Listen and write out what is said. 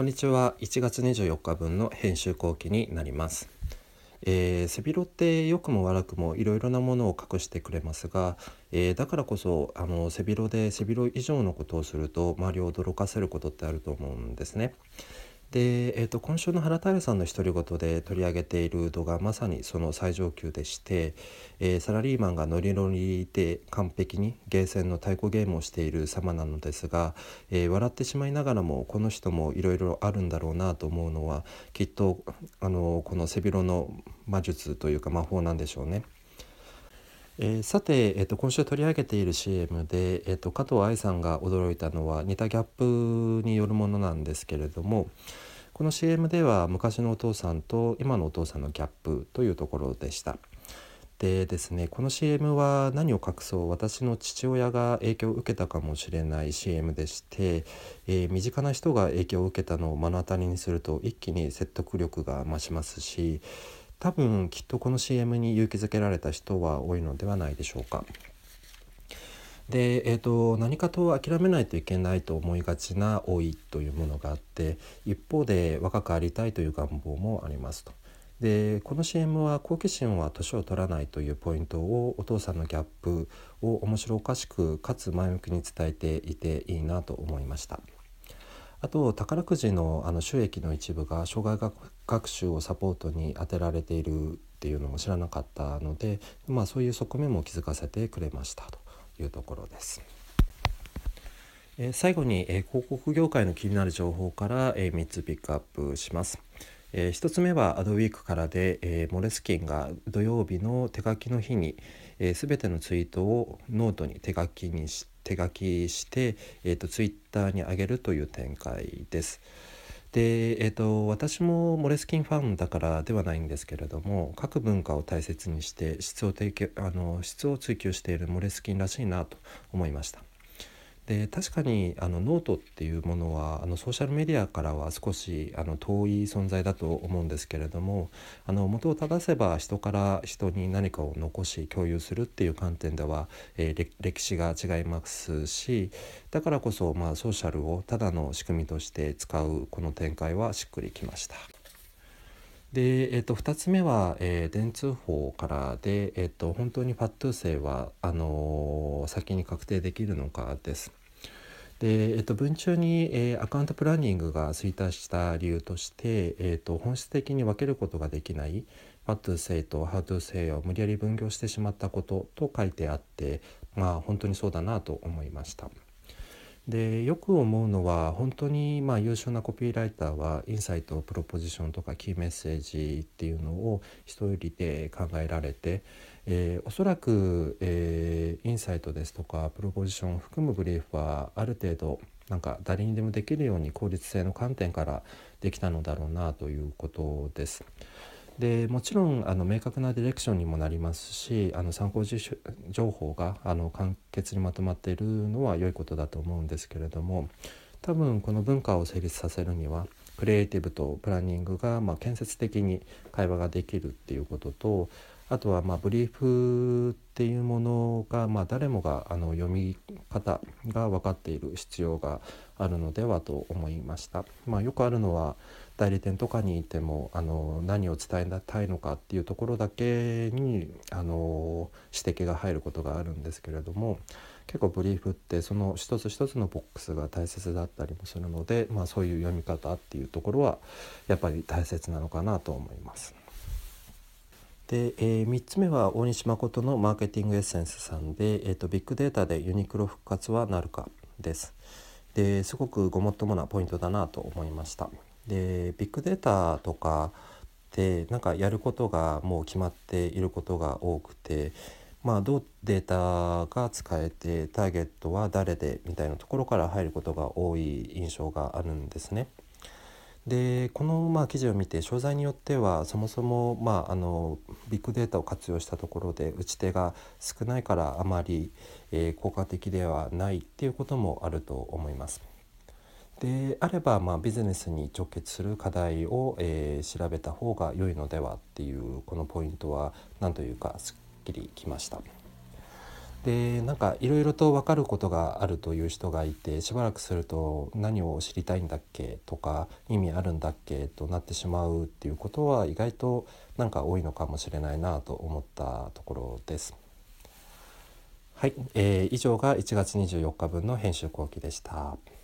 こんにちは1月24日分の編集後期になりますえー、背広って良くも悪くもいろいろなものを隠してくれますが、えー、だからこそあの背広で背広以上のことをすると周りを驚かせることってあると思うんですね。で、えーと、今週の原平さんの独り言で取り上げている動画まさにその最上級でして、えー、サラリーマンがノリノリで完璧にゲーセンの太鼓ゲームをしている様なのですが、えー、笑ってしまいながらもこの人もいろいろあるんだろうなと思うのはきっとあのこの背広の魔術というか魔法なんでしょうね。えー、さて、えーと、今週取り上げている CM で、えーと、加藤愛さんが驚いたのは似たギャップによるものなんですけれどもこの CM では昔のお父さんと今のお父さんのギャップというところでした。でですねこの CM は何を隠そう私の父親が影響を受けたかもしれない CM でして、えー、身近な人が影響を受けたのを目の当たりにすると一気に説得力が増しますし多分きっとこの CM に勇気づけられた人は多いのではないでしょうか。で、えーと、何かと諦めないといけないと思いがちな老いというものがあって一方で若くありたいという願望もありますと。でこの CM は好奇心は年を取らないというポイントをお父さんのギャップを面白おかしくかつ前向きに伝えていていいなと思いました。あと宝くじのあの収益の一部が障害学習をサポートに充てられているっていうのも知らなかったので、まあ、そういう側面も気づかせてくれましたというところです。え最後に、え広告業界の気になる情報から、え3つピックアップします。え1つ目はアドウィークからで、えモレスキンが土曜日の手書きの日に、えー、全てのツイートをノートに手書きにし手書きして、えーと、ツイッターに上げるという展開です。で、えーと、私もモレスキンファンだからではないんですけれども書く文化を大切にして質を提供あの質を追求しているモレスキンらしいなと思いました。で確かにあのノートっていうものはあのソーシャルメディアからは少しあの遠い存在だと思うんですけれどもあの元を正せば人から人に何かを残し共有するっていう観点では、えー、歴史が違いますしだからこそ、まあ、ソーシャルをただの仕組みとして使うこの展開はしっくりきました。で、えー、と2つ目は、えー、電通法からで、えー、と本当にパットゥー生はあのー、先に確定できるのかです。で、えっと、文中に、えー、アカウントプランニングが衰退した理由として、えっと、本質的に分けることができない What to say と How to say を無理やり分業してしまったことと書いてあってまあ本当にそうだなと思いました。でよく思うのは本当にまあ優秀なコピーライターはインサイトプロポジションとかキーメッセージっていうのを一人で考えられて、えー、おそらく、えー、インサイトですとかプロポジションを含むブリーフはある程度なんか誰にでもできるように効率性の観点からできたのだろうなということです。でもちろんあの明確なディレクションにもなりますしあの参考情報があの簡潔にまとまっているのは良いことだと思うんですけれども多分この文化を成立させるにはクリエイティブとプランニングがま建設的に会話ができるっていうこととあとはまブリーフっていうものが、まあ、誰もがあの読み方が分かっている必要があるのではと思いました。まあ、よくあるのは代理店とかにいてもあの何を伝えたいのかっていうところだけにあの指摘が入ることがあるんですけれども結構ブリーフってその一つ一つのボックスが大切だったりもするので、まあ、そういう読み方っていうところはやっぱり大切なのかなと思います。で、えー、3つ目は大西誠のマーケティングエッセンスさんで、えーと、ビッグデータでユニクロ復活はなるかですですごくごもっともなポイントだなと思いましたでビッグデータとかでなんかやることがもう決まっていることが多くてまあどうデータが使えてターゲットは誰でみたいなところから入ることが多い印象があるんですね。でこのまあ記事を見て商材によってはそもそもまああのビッグデータを活用したところで打ち手が少ないからあまり、え、効果的ではないっていうこともあると思います。であればまあビジネスに直結する課題を、えー、調べた方が良いのではっていうこのポイントは何というかすっきりきました。でなんかいろいろと分かることがあるという人がいてしばらくすると何を知りたいんだっけ？とか意味あるんだっけ？となってしまうっていうことは意外となんか多いのかもしれないなと思ったところです。はい、えー、以上が1月24日分の編集後期でした。